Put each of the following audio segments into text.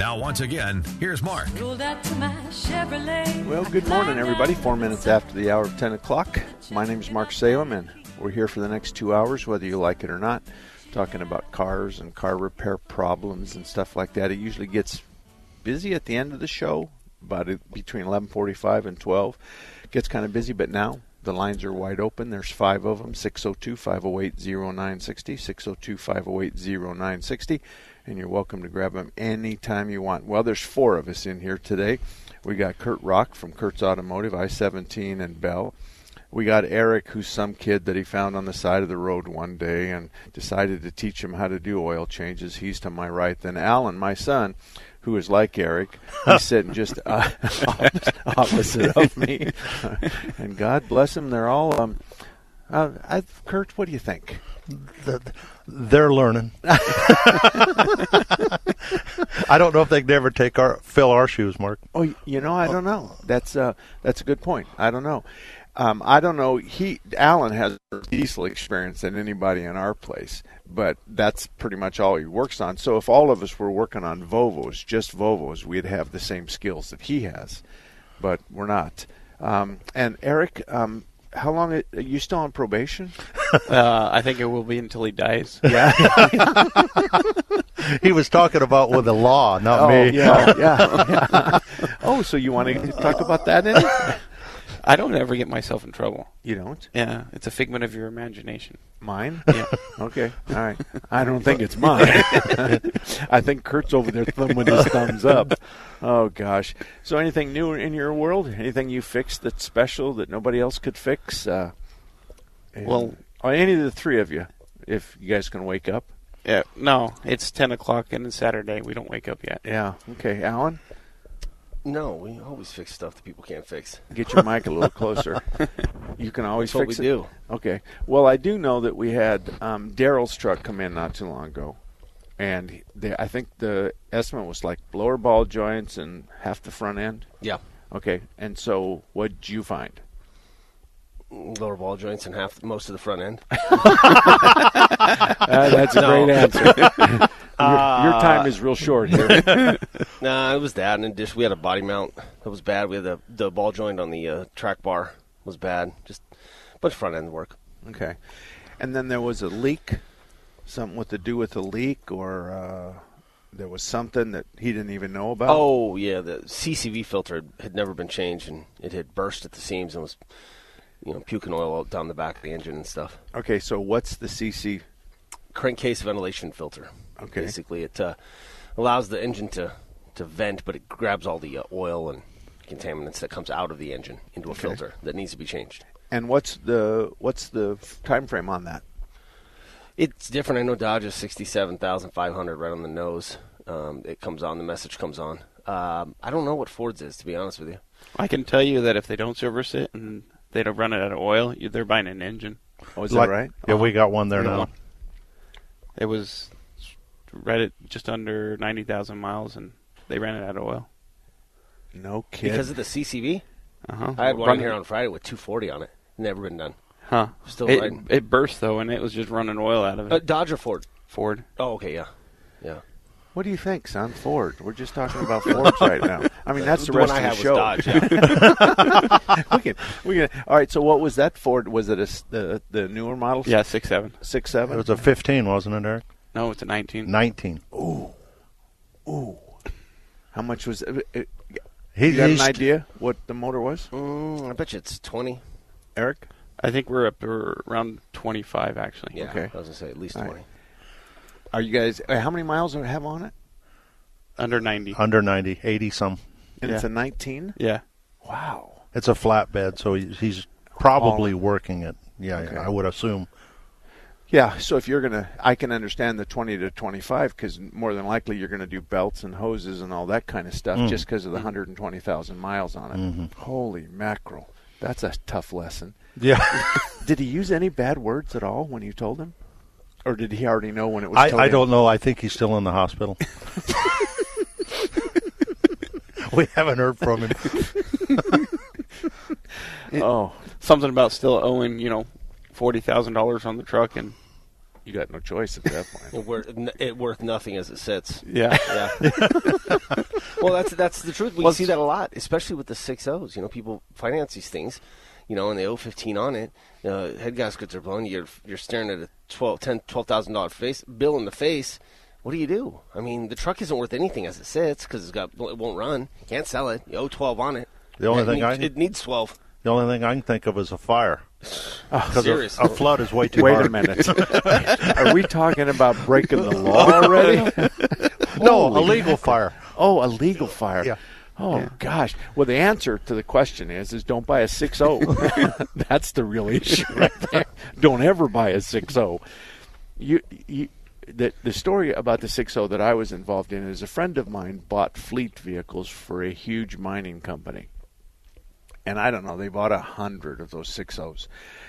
Now, once again, here's Mark. Well, good morning, everybody. Four minutes after the hour of 10 o'clock. My name is Mark Salem, and we're here for the next two hours, whether you like it or not, talking about cars and car repair problems and stuff like that. It usually gets busy at the end of the show, about between 11:45 and 12. It gets kind of busy, but now the lines are wide open. There's five of them 602 508 0960, 602 508 0960 and you're welcome to grab them anytime you want. Well, there's four of us in here today. We got Kurt Rock from Kurt's Automotive, I 17 and Bell. We got Eric, who's some kid that he found on the side of the road one day and decided to teach him how to do oil changes. He's to my right. Then Alan, my son, who is like Eric. He's sitting just uh, opposite of me. and God bless him, they're all. Um, uh, I, Kurt, what do you think? They're learning. I don't know if they can ever take our fill our shoes, Mark. Oh, you know, I don't know. That's uh, that's a good point. I don't know. Um, I don't know. He Alan has diesel experience than anybody in our place, but that's pretty much all he works on. So if all of us were working on Volvos, just Volvos, we'd have the same skills that he has, but we're not. Um, and Eric, um, how long are you still on probation? Uh, I think it will be until he dies. Yeah. he was talking about with the law, not oh, me. Yeah, yeah, yeah. Oh, so you want to talk about that? In I don't ever get myself in trouble. You don't? Yeah, it's a figment of your imagination. Mine? Yeah. okay. All right. I don't think it's mine. I think Kurt's over there thumbing his thumbs up. Oh gosh. So anything new in your world? Anything you fixed that's special that nobody else could fix? Uh, well, or any of the three of you, if you guys can wake up. Yeah. No, it's ten o'clock and it's Saturday. We don't wake up yet. Yeah. Okay, Alan. No, we always fix stuff that people can't fix. Get your mic a little closer. You can always That's fix what it. we do. Okay. Well, I do know that we had um, Daryl's truck come in not too long ago, and they, I think the estimate was like blower ball joints and half the front end. Yeah. Okay. And so, what did you find? Lower ball joints and half most of the front end. Uh, that's a No. great answer. your, your time is real short here. nah, it was that. And in addition, we had a body mount that was bad. We had the the ball joint on the uh, track bar was bad. Just a bunch of front end work. Okay. And then there was a leak, something with to do with a leak, or uh, there was something that he didn't even know about. Oh yeah, the CCV filter had never been changed, and it had burst at the seams and was, you know, puking oil out down the back of the engine and stuff. Okay, so what's the CC? Crankcase ventilation filter. Okay. Basically, it uh, allows the engine to to vent, but it grabs all the uh, oil and contaminants that comes out of the engine into a Okay. filter that needs to be changed. And what's the what's the time frame on that? It's different. I know Dodge is sixty-seven thousand five hundred right on the nose. Um, it comes on. The message comes on. Um, I don't know what Ford's is to be honest with you. I can tell you that if they don't service it and they don't run it out of oil, they're buying an engine. Oh, is Like- that right? Yeah, we got one there now. one. It was right at just under ninety thousand miles, and they ran it out of oil. No kid. Because of the CCV, Uh-huh. I had one Running- here on Friday with two forty on it. Never been done. Huh? Still it, riding. it burst though, and it was just running oil out of it. Uh, Dodge or Ford? Ford. Oh, okay, yeah, yeah. What do you think, son? Ford. We're just talking about Fords right now. I mean, that's the, the rest one of had the was show. Dodge. Yeah. we can, we can. All right. So, what was that Ford? Was it a s the the newer model? Yeah, six seven. Six seven. It was a 15, wasn't it, Eric? No, it's a nineteen. 19. Ooh, ooh. How much was it? it He, you got an idea what the motor was, mm, I bet you it's twenty. Eric? I think we're up to around 25 actually. Yeah, Okay. I was gonna say at least All right. Twenty. Are you guys? uh, How many miles do I have on it? Under 90. Under 90, 80 some. And it's Yeah. a 19. Yeah. Wow. It's a flatbed, so he- he's probably working it. Yeah, Okay. I would assume. Yeah. So if you're gonna, I can understand the 20 to 25 because more than likely you're gonna do belts and hoses and all that kind of stuff Mm. just because of the 120,000 miles on it. Mm-hmm. Holy mackerel! That's a tough lesson. Yeah. Did he use any bad words at all when you told him, or did he already know when it was? I, I don't know. I think he's still in the hospital. we haven't heard from him. Oh, Something about still owing, you know, $40,000 on the truck and you got no choice at that point. It worth, it worth nothing as it sits. yeah. Yeah. well, that's that's the truth. We Well, see that a lot, especially with the six O's. You know, people finance these things, you know, and they owe fifteen on it. Uh, head gaskets are blown. You're you're staring at a twelve ten twelve thousand dollar face bill in the face. What do you do? I mean, the truck isn't worth anything as it sits because it's got it won't run. You can't sell it. You owe twelve on it. The only it thing needs, I- it needs twelve. The only thing I can think of is a fire. Because a, Seriously. a flood is way too Wait hard. a minute. Are we talking about breaking the law already? No, Holy a legal fire. Oh, a legal fire. Yeah. Oh gosh. Well, the answer to the question is is don't buy a 6.0. That's the real issue right there. Don't ever buy a 6.0. You you the the story about the 6.0 that I was involved in is a friend of mine bought fleet vehicles for a huge mining company. And I don't know, they bought a hundred of those 6.0s.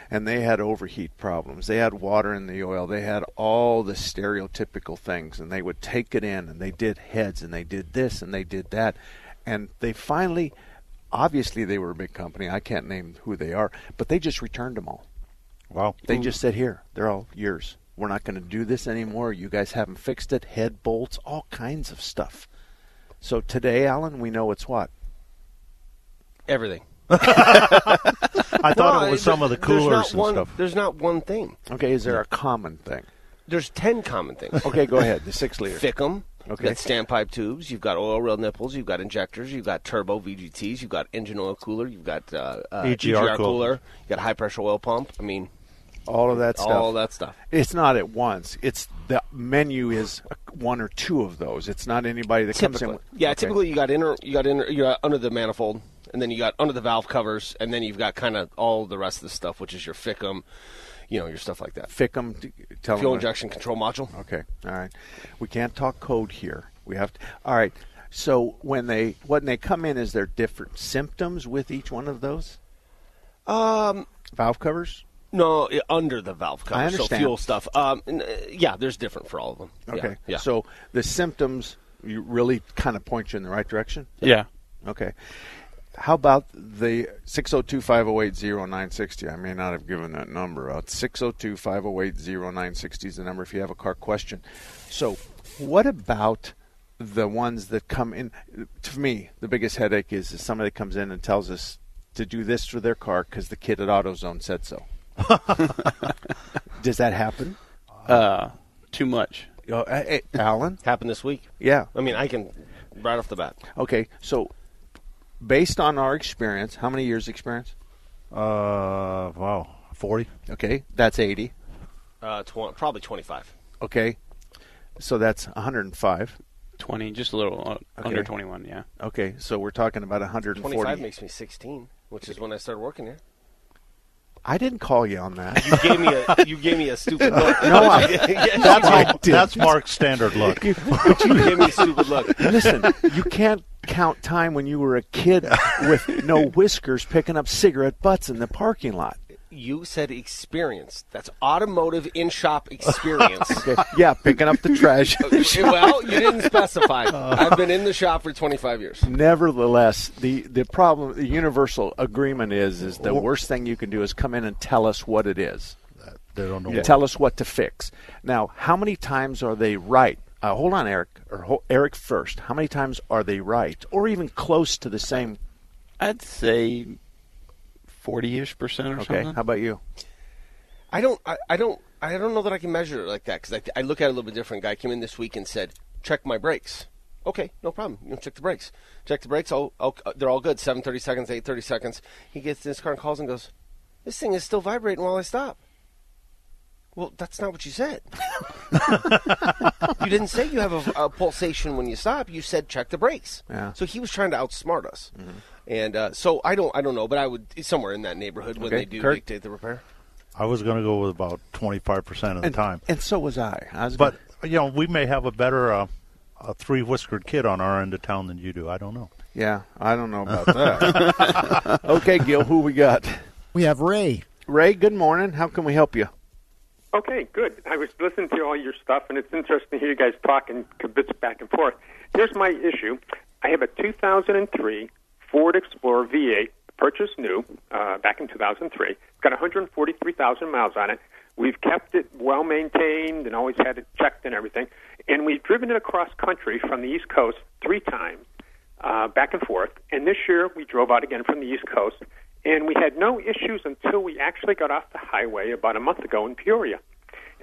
And they had overheat problems. They had water in the oil. They had all the stereotypical things. And they would take it in and they did heads and they did this and they did that. And they finally, obviously, they were a big company. I can't name who they are, but they just returned them all. Wow. They just said, here, they're all yours. We're not going to do this anymore. You guys haven't fixed it. Head bolts, all kinds of stuff. So today, Alan, we know it's what? Everything. I thought No, it was some of the there's coolers not and one, stuff. There's not one thing. Okay, is there a common thing? There's ten common things. Okay, go ahead. The six liter. FICM. Okay. You've got standpipe tubes. You've got oil rail nipples. You've got injectors. You've got turbo VGTs. You've got engine oil cooler. You've got uh, uh, EGR cooler. cooler. You've got high pressure oil pump. I mean, All of that stuff. all that stuff. It's not at once. It's the menu is one or two of those. It's not anybody that comes in. Typically, with- yeah. Okay. Typically, you got inner. You got inner. You got under the manifold, and then you got under the valve covers, and then you've got kind of all the rest of the stuff, which is your FICM, you know, your stuff like that. FICM. t- Tell Fuel them what- injection control module. Okay. All right. We can't talk code here. We have to. All right. So when they when they come in, is there different symptoms with each one of those Um, valve covers? no, under the valve cover. I So fuel stuff. Um, yeah, there's different for all of them. Yeah, Okay. Yeah. So the symptoms you really kind of point you in the right direction. Yeah. Okay. How about the 602-508-0960? I may not have given that number out. 602-508-0960 is the number if you have a car question. So, what about the ones that come in? To me, the biggest headache is, is somebody comes in and tells us to do this for their car because the kid at AutoZone said so. Does that happen? Uh, too much. Uh, hey, Alan? Happened this week. Yeah. I mean, I can right off the bat. Okay. So, based on our experience, how many years experience? Uh, wow, forty. Okay, that's 80. Uh, tw- probably 25. Okay, so that's 105. 20, just a little uh, Okay. under 21, yeah. Okay, so we're talking about 140. 25 makes me 16, which is when I started working here. I didn't call you on that. You gave me a you gave me a stupid look. No, I- That's I how, did. that's Mark's standard look. you gave me a stupid look. Listen, you can't count time when you were a kid with no whiskers picking up cigarette butts in the parking lot. You said experience. That's automotive in shop experience. Okay, yeah, picking up the trash. well, you didn't specify. I've been in the shop for 25 years. Nevertheless, the the problem, the universal agreement is, is the worst thing you can do is come in and tell us what it is. They don't know. You tell us what to fix. Now, how many times are they right? Uh, hold on, Eric, or ho- Eric first. How many times are they right, or even close to the same? I'd say 40-ish percent or Okay, something. how about you? I don't. I, I don't. I don't know that I can measure it like that because I, I look at it a little bit different. Guy came in this week and said, "Check my brakes." Okay, no problem. You know, check the brakes. Check the brakes. Oh, oh, they're all good. Seven thirty seconds, eight thirty seconds. He gets in his car and calls and goes, This thing is still vibrating while I stop. Well, that's not what you said. you didn't say you have a, a, pulsation when you stop. You said check the brakes. Yeah. So he was trying to outsmart us. Mm-hmm. And uh, so I don't, I don't know, but I would somewhere in that neighborhood when Okay, they do Kurt? dictate the repair. I was going to go with about 25% of the and, time. and so was I. I was But, gonna- you know, we may have a better uh, a three whiskered kid on our end of town than you do. I don't know. yeah, I don't know about that. okay, Gil, who we got? We have Ray. Ray, good morning. How can we help you? Okay, good. I was listening to all your stuff, and it's interesting to hear you guys talking and kibitz back and forth. Here's my issue. I have a 2003 Ford Explorer V8, purchased new uh, back in 2003. It's got 143,000 miles on it. We've kept it well maintained and always had it checked and everything. And we've driven it across country from the East Coast three times, uh, back and forth. And this year we drove out again from the East Coast, and we had no issues until we actually got off the highway about a month ago in Peoria.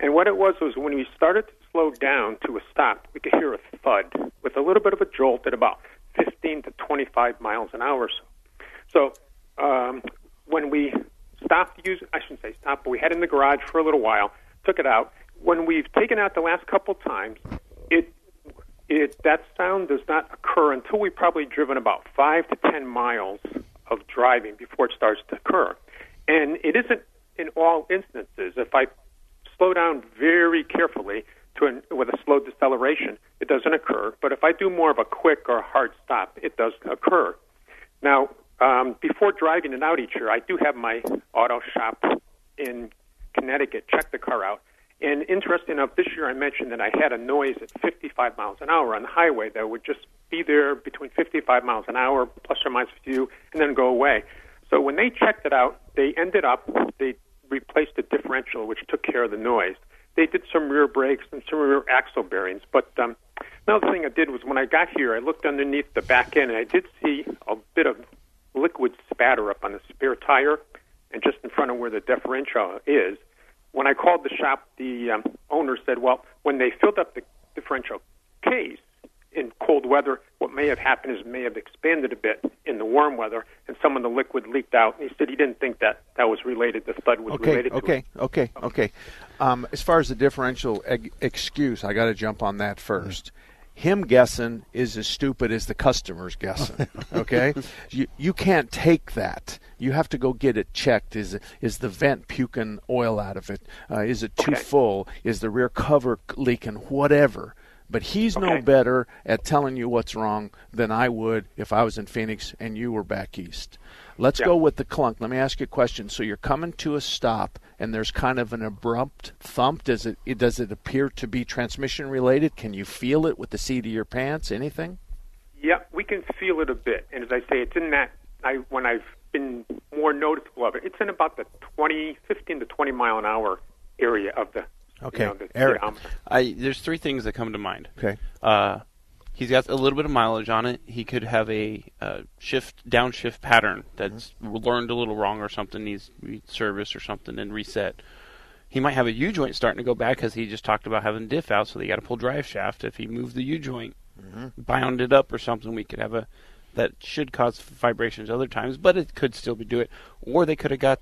And what it was was when we started to slow down to a stop, we could hear a thud with a little bit of a jolt at about 15 to 25 miles an hour. So, so um, when we stopped to use, I shouldn't say stop, but we had it in the garage for a little while, took it out. When we've taken out the last couple times, it it that sound does not occur until we've probably driven about five to ten miles of driving before it starts to occur. And it isn't in all instances. If I slow down very carefully to with a slow deceleration, it doesn't occur. But if I do more of a quick or hard stop, it does occur. Now, um, before driving it out each year, I do have my auto shop in Connecticut check the car out. And interesting enough, this year I mentioned that I had a noise at 55 miles an hour on the highway that would just be there between 55 miles an hour, plus or minus a few, and then go away. So when they checked it out, they ended up, they replaced the differential, which took care of the noise. They did some rear brakes and some rear axle bearings. But um, another thing I did was when I got here, I looked underneath the back end, and I did see a bit of liquid spatter up on the spare tire and just in front of where the differential is. When I called the shop, the um, owner said, well, when they filled up the differential case in cold weather, what may have happened is it may have expanded a bit in the warm weather, and some of the liquid leaked out. And he said he didn't think that that was related. The thud was Okay, related to okay, it. okay, okay. Um, as far as the differential eg- excuse, I got to jump on that first. Him guessing is as stupid as the customer's guessing. Okay, you you can't take that. You have to go get it checked. Is is the vent puking oil out of it? Uh, is it too Okay. full? Is the rear cover leaking? Whatever. But he's no better at telling you what's wrong than I would if I was in Phoenix and you were back east. Let's Yeah. go with the clunk. Let me ask you a question. So you're coming to a stop, and there's kind of an abrupt thump. Does it, it does it appear to be transmission related? Can you feel it with the seat of your pants? Anything? Yeah, we can feel it a bit, and as I say, it's in that. I when I've been more noticeable of it, it's in about the 20, 15 to twenty mile an hour area of the. Okay. You know, the Eric. speedometer. I there's three things that come to mind. Okay. Uh, he's got a little bit of mileage on it. He could have a uh, shift downshift pattern that's learned a little wrong or something needs re- service or something and reset. He might have a U joint starting to go back because he just talked about having diff out, so they got to pull drive shaft. If he moved the U joint, bound it up or something, we could have a that should cause vibrations other times, but it could still be do it. Or they could have got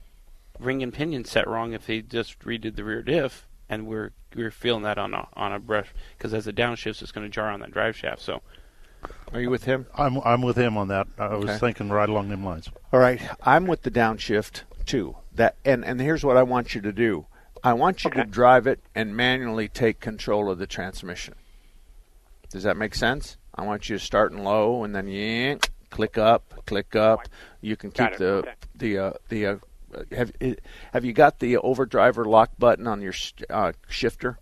ring and pinion set wrong if they just redid the rear diff, and we're we're feeling that on a on a brush because as it downshifts, it's going to jar on that drive shaft. So Are you with him? I'm I'm with him on that. I was thinking right along them lines. All right. I'm with the downshift too. That and and here's what I want you to do. I want you to drive it and manually take control of the transmission. Does that make sense? I want you to start in low and then yank, click up, click up. You can keep the Okay. the uh, the uh, have have you got the overdrive or lock button on your sh- uh, shifter?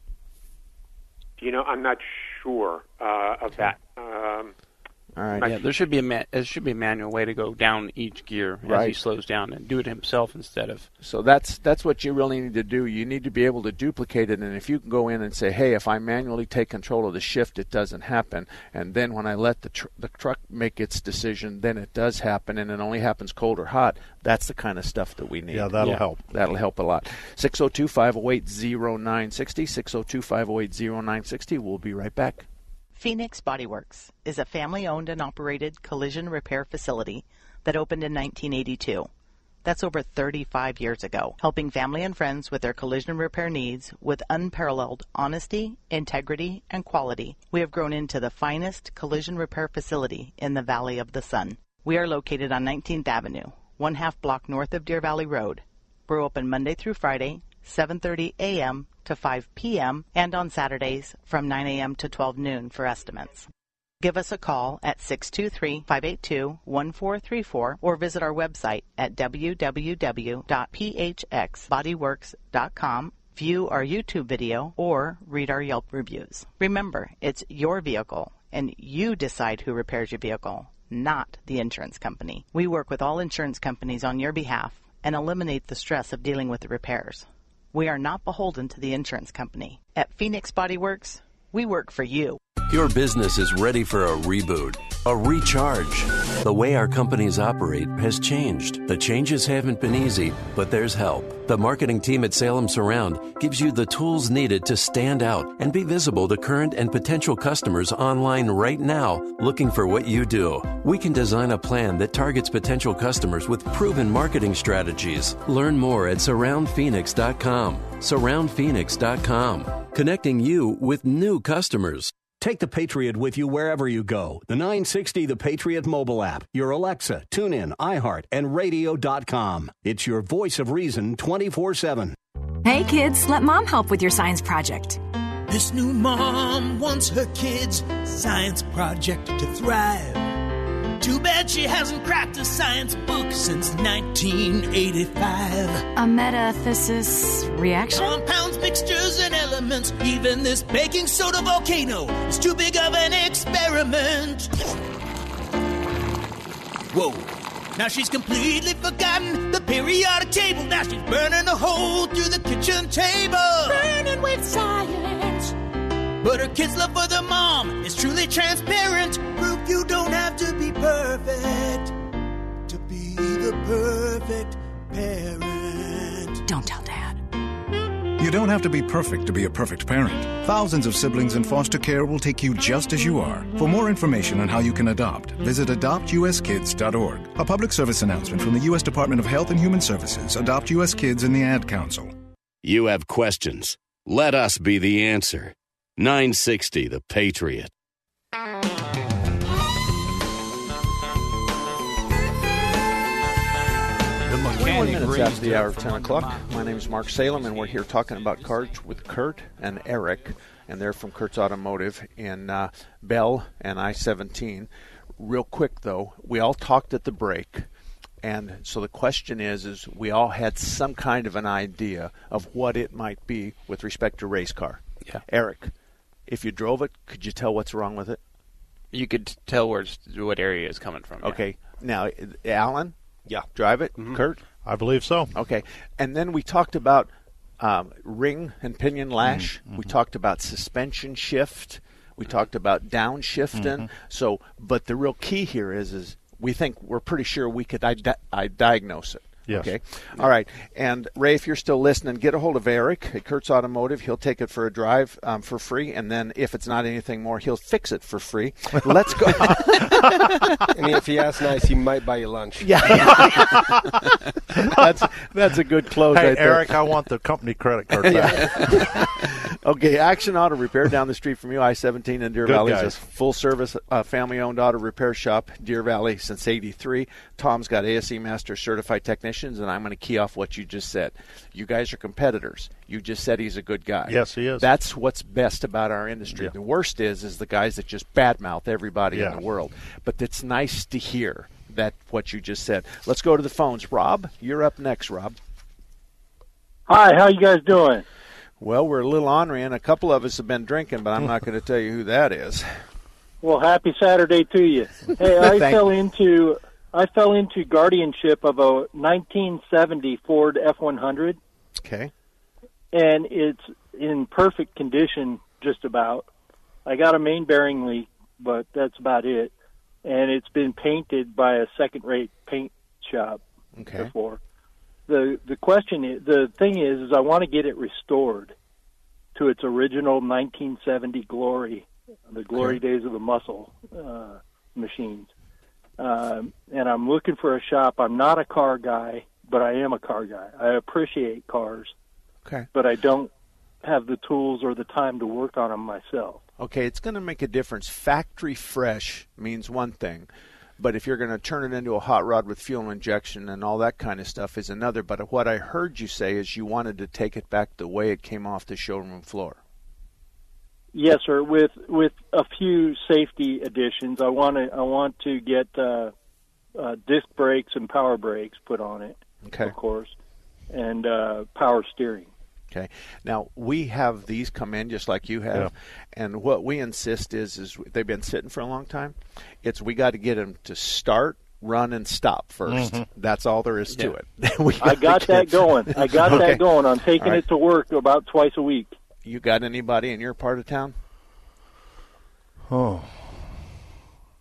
You know, I'm not sure uh, of that. Um, All right. Right. yeah, there should be a ma- there should be a manual way to go down each gear as he slows down and do it himself instead of So that's that's what you really need to do. You need to be able to duplicate it, and if you can go in and say, "Hey, if I manually take control of the shift, it doesn't happen," and then when I let the tr- the truck make its decision, then it does happen, and it only happens cold or hot. That's the kind of stuff that we need. Yeah, that'll Yeah. help. That'll help a lot. 602 508 0960. 602 508 0960. We'll be right back. Phoenix Bodyworks is a family owned and operated collision repair facility that opened in 1982. That's over 35 years ago, helping family and friends with their collision repair needs with unparalleled honesty, integrity, and quality. We have grown into the finest collision repair facility in the Valley of the Sun. We are located on 19th Avenue, one half block north of Deer Valley Road. We're open Monday through Friday, 7:30 a.m. to 5 p.m. and on Saturdays from 9 a.m. to 12 noon for estimates. Give us a call at 623-582-1434 or visit our website at www.phxbodyworks.com view our YouTube video, or read our Yelp reviews. Remember, it's your vehicle, and you decide who repairs your vehicle, not the insurance company. We work with all insurance companies on your behalf and eliminate the stress of dealing with the repairs. We are not beholden to the insurance company. At Phoenix Body Works, we work for you. Your business is ready for a reboot, a recharge. The way our companies operate has changed. The changes haven't been easy, but there's help. The marketing team at Salem Surround gives you the tools needed to stand out and be visible to current and potential customers online right now looking for what you do. We can design a plan that targets potential customers with proven marketing strategies. Learn more at surroundphoenix.com. Surroundphoenix.com, connecting you with new customers. Take the Patriot with you wherever you go. The 960 The Patriot mobile app, your Alexa, TuneIn, iHeart, and radio.com. It's your voice of reason 24 7. Hey kids, let mom help with your science project. This new mom wants her kids' science project to thrive. Too bad she hasn't cracked a science book since 1985. A metathesis reaction? Compounds, mixtures, and elements. Even this baking soda volcano is too big of an experiment. Whoa. Now she's completely forgotten the periodic table. Now she's burning a hole through the kitchen table. Burning with science. But her kids' love for their mom is truly transparent. Proof you don't have to be perfect to be the perfect parent. Don't tell dad. You don't have to be perfect to be a perfect parent. Thousands of siblings in foster care will take you just as you are. For more information on how you can adopt, visit adoptuskids.org. A public service announcement from the U.S. Department of Health and Human Services, Adopt U.S. Kids, and the Ad Council. You have questions. Let us be the answer. 960 The Patriot. 21 minutes after the hour of 10 o'clock. My name is Mark Salem, and we're here talking about cars with Kurt and Eric, and they're from Kurt's Automotive in uh, Bell and I 17. Real quick, though, we all talked at the break. And so the question is, is we all had some kind of an idea of what it might be with respect to race car. Yeah. Eric, if you drove it, could you tell what's wrong with it? You could tell where it's, what area it's coming from. yeah. Okay. Now, Alan, Yeah. drive it. Mhm. Kurt, I believe so. Okay, and then we talked about um, ring and pinion lash. Mm-hmm. We talked about suspension shift. We talked about downshifting. Mm-hmm. So, but the real key here is, is we think we're pretty sure we could I, I diagnose it. Yes. Okay. All right. And Ray, if you're still listening, get a hold of Eric at Kurt's Automotive. He'll take it for a drive um, for free, and then if it's not anything more, he'll fix it for free. Let's go. and if he asks nice, he might buy you lunch. Yeah. that's that's a good close. Hey, right there. Eric, I want the company credit card back. okay, Action Auto Repair down the street from you, I-17 in Deer Good Valley. guys. is a full-service, uh, family-owned auto repair shop, Deer Valley, since '83. Tom's got ASE Master certified technicians, and I'm going to key off what you just said. You guys are competitors. You just said he's a good guy. Yes, he is. That's what's best about our industry. Yeah. The worst is is the guys that just badmouth everybody Yeah. in the world. But it's nice to hear that what you just said. Let's go to the phones. Rob, you're up next. Rob. Hi, how you guys doing? Well, we're a little ornery, and a couple of us have been drinking, but I'm not going to tell you who that is. Well, happy Saturday to you. Hey, I Thank fell you. into I fell into guardianship of a 1970 Ford F100, Okay. and it's in perfect condition, just about. I got a main bearing leak, but that's about it. And it's been painted by a second-rate paint shop Okay. before. the The question is, the thing is, is I want to get it restored to its original 1970 glory, the glory days of the muscle uh, machines. Um, and I'm looking for a shop. I'm not a car guy. but I am a car guy. I appreciate cars, Okay. but I don't have the tools or the time to work on them myself. Okay, it's going to make a difference. Factory fresh means one thing, but if you're going to turn it into a hot rod with fuel injection and all that kind of stuff is another. But what I heard you say is you wanted to take it back the way it came off the showroom floor. Yes, sir. With with a few safety additions, I want to I want to get uh, uh, disc brakes and power brakes put on it, Okay. of course, and uh, power steering. Okay. Now we have these come in just like you have, and what we insist is is they've been sitting for a long time. It's we got to get them to start, run, and stop 1st Mhm. That's all there is to it. We I gotta got that going. I got Okay. that going. I'm taking All right. it to work about twice a week. You got anybody in your part of town? Oh.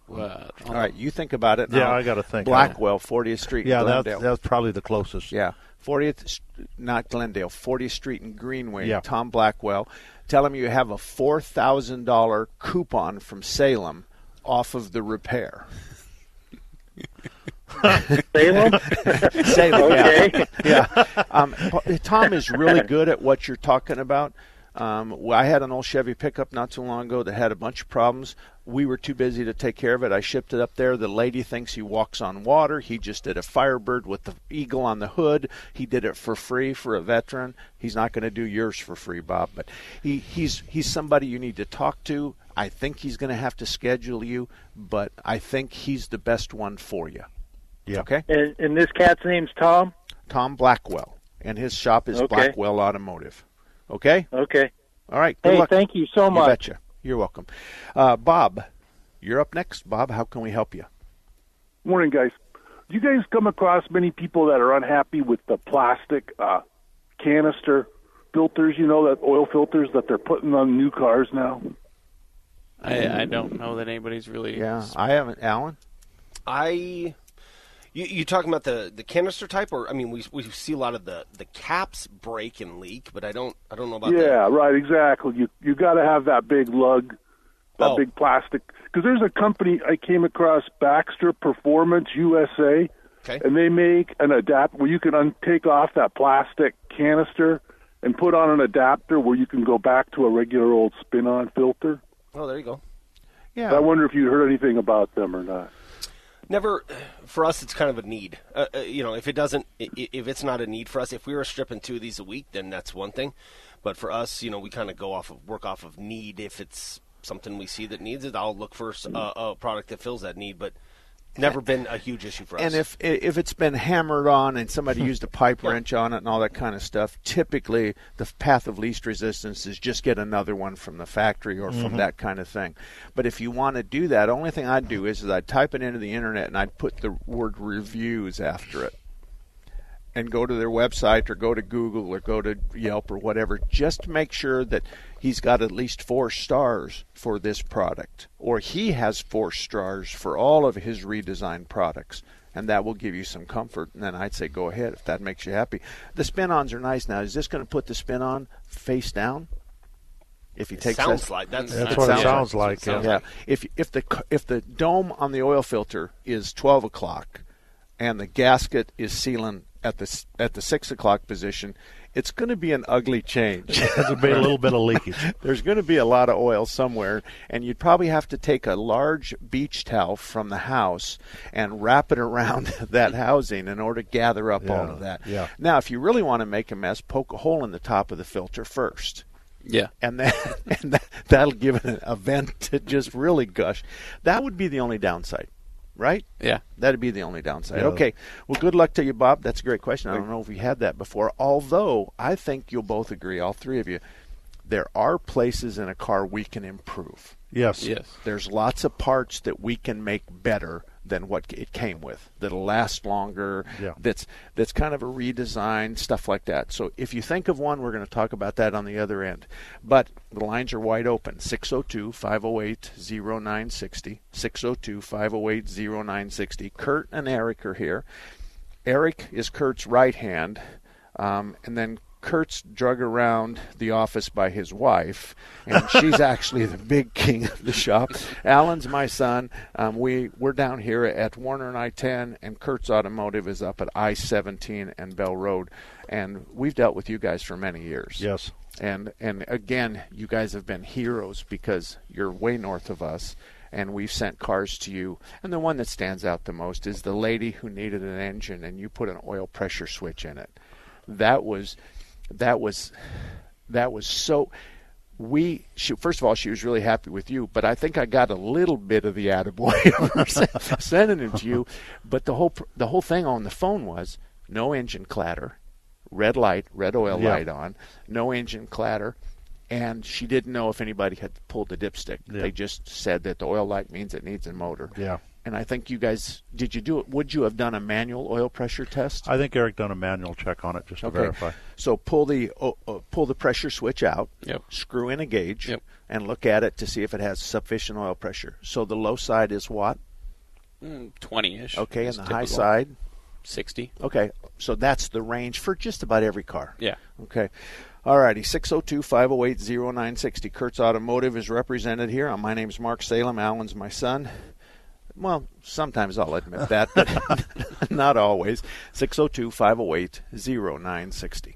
All right, you think about it. Yeah, now. I gotta think. Blackwell, 40th Street. Yeah, in that's that's probably the closest. Yeah, 40th, not Glendale, 40th Street and Greenway. Yeah. Tom Blackwell. Tell him you have a four thousand dollar coupon from Salem off of the repair. Salem? Salem, Okay. yeah. yeah. Um, Tom is really good at what you're talking about. Um, well, I had an old Chevy pickup not too long ago that had a bunch of problems. We were too busy to take care of it. I shipped it up there. The lady thinks he walks on water. He just did a Firebird with the eagle on the hood. He did it for free for a veteran. He's not going to do yours for free, Bob, but he, he's he's somebody you need to talk to. I think he's going to have to schedule you, but I think he's the best one for you. Yeah. Okay. And, and this cat's name's Tom. Tom Blackwell, and his shop is Okay. Blackwell Automotive. Okay. Okay. All right. Good Hey, luck. thank you so much. You much. betcha. You're welcome. Uh, Bob, you're up next. Bob, how can we help you? Morning, guys. Do you guys come across many people that are unhappy with the plastic uh, canister filters? You know, that oil filters that they're putting on new cars now. I, I don't know that anybody's really. Yeah, I haven't. Alan. I you you talking about the the canister type, or I mean, we we see a lot of the the caps break and leak, but I don't I don't know about that. yeah, right. Exactly. You you got to have that big lug, that Oh. big plastic. Because there's a company I came across, Baxter Performance USA, Okay. and they make an adapt where you can un- take off that plastic canister and put on an adapter where you can go back to a regular old spin-on filter. Oh, there you go. Yeah. I wonder if you heard anything about them or not. Never, for us, it's kind of a need. Uh, uh, you know, if it doesn't, if it's not a need for us, if we were stripping two of these a week, then that's one thing. But for us, you know, we kind of go off of work off of need. If it's something we see that needs it, I'll look for uh, a product that fills that need. But never been a huge issue for us. And if if it's been hammered on and somebody used a pipe wrench on it and all that kind of stuff, typically the path of least resistance is just get another one from the factory or from Mhm. that kind of thing. But if you want to do that, only thing I'd do is, is I'd type it into the internet and I'd put the word reviews after it. And go to their website or go to Google or go to Yelp or whatever. Just make sure that he's got at least four stars for this product, or he has four stars for all of his redesigned products, and that will give you some comfort. And then I'd say go ahead if that makes you happy. The spin-ons are nice now. Is this going to put the spin-on face down? If he It takes sounds that- like- that's- That's what it sounds like, yeah. yeah. If if the if the dome on the oil filter is twelve o'clock, and the gasket is sealing at the at the six o'clock position, it's going to be an ugly change. There's going to be a little bit of leakage. There's going to be a lot of oil somewhere, and you'd probably have to take a large beach towel from the house and wrap it around that housing in order to gather up all of that. yeah. Now, if you really want to make a mess, poke a hole in the top of the filter first. Yeah. And then and that, that'll give it a vent to just really gush. That would be the only downside, right? Yeah. That'd be the only downside. Yeah. Okay. Well, good luck to you, Bob. That's a great question. I don't know if we had that before. Although I think you'll both agree, all three of you, there are places in a car we can improve. Yes. Yes. There's lots of parts that we can make better than what it came with. That'll last longer. Yeah. That's that's kind of a redesign stuff like that. So if you think of one, we're going to talk about that on the other end. But the lines are wide open. 602-508-0960. 602-508-0960. Kurt and Eric are here. Eric is Kurt's right hand, um, and then Kurt's drug around the office by his wife, and she's actually the big king of the shop. Alan's my son. Um, we we're down here at Warner and I-10, and Kurt's Automotive is up at I-17 and Bell Road, and we've dealt with you guys for many years. Yes. And and again, you guys have been heroes because you're way north of us. And we've sent cars to you. And the one that stands out the most is the lady who needed an engine, and you put an oil pressure switch in it. That was that was that was so we she, first of all she was really happy with you but i think i got a little bit of the attaboy of her sending it to you but the whole the whole thing on the phone was no engine clatter red light red oil Yeah. light on no engine clatter and she didn't know if anybody had pulled the dipstick Yeah. they just said that the oil light means it needs a motor Yeah. And i think you guys did you do it would you have done a manual oil pressure test I think Eric done a manual check on it just to Okay. verify. So pull the pull the pressure switch out. Yep. Screw in a gauge. yep. And look at it to see if it has sufficient oil pressure. So the low side is what? Twenty ish. Okay, and the high side. Sixty. Okay, so that's the range for just about every car. Yeah. Okay. All righty, 602-508-0960. Kurt's Automotive is represented here. Uh, My name's Mark Salem. Alan's my son. Well, sometimes I'll admit that, but not always. 602-508-0960.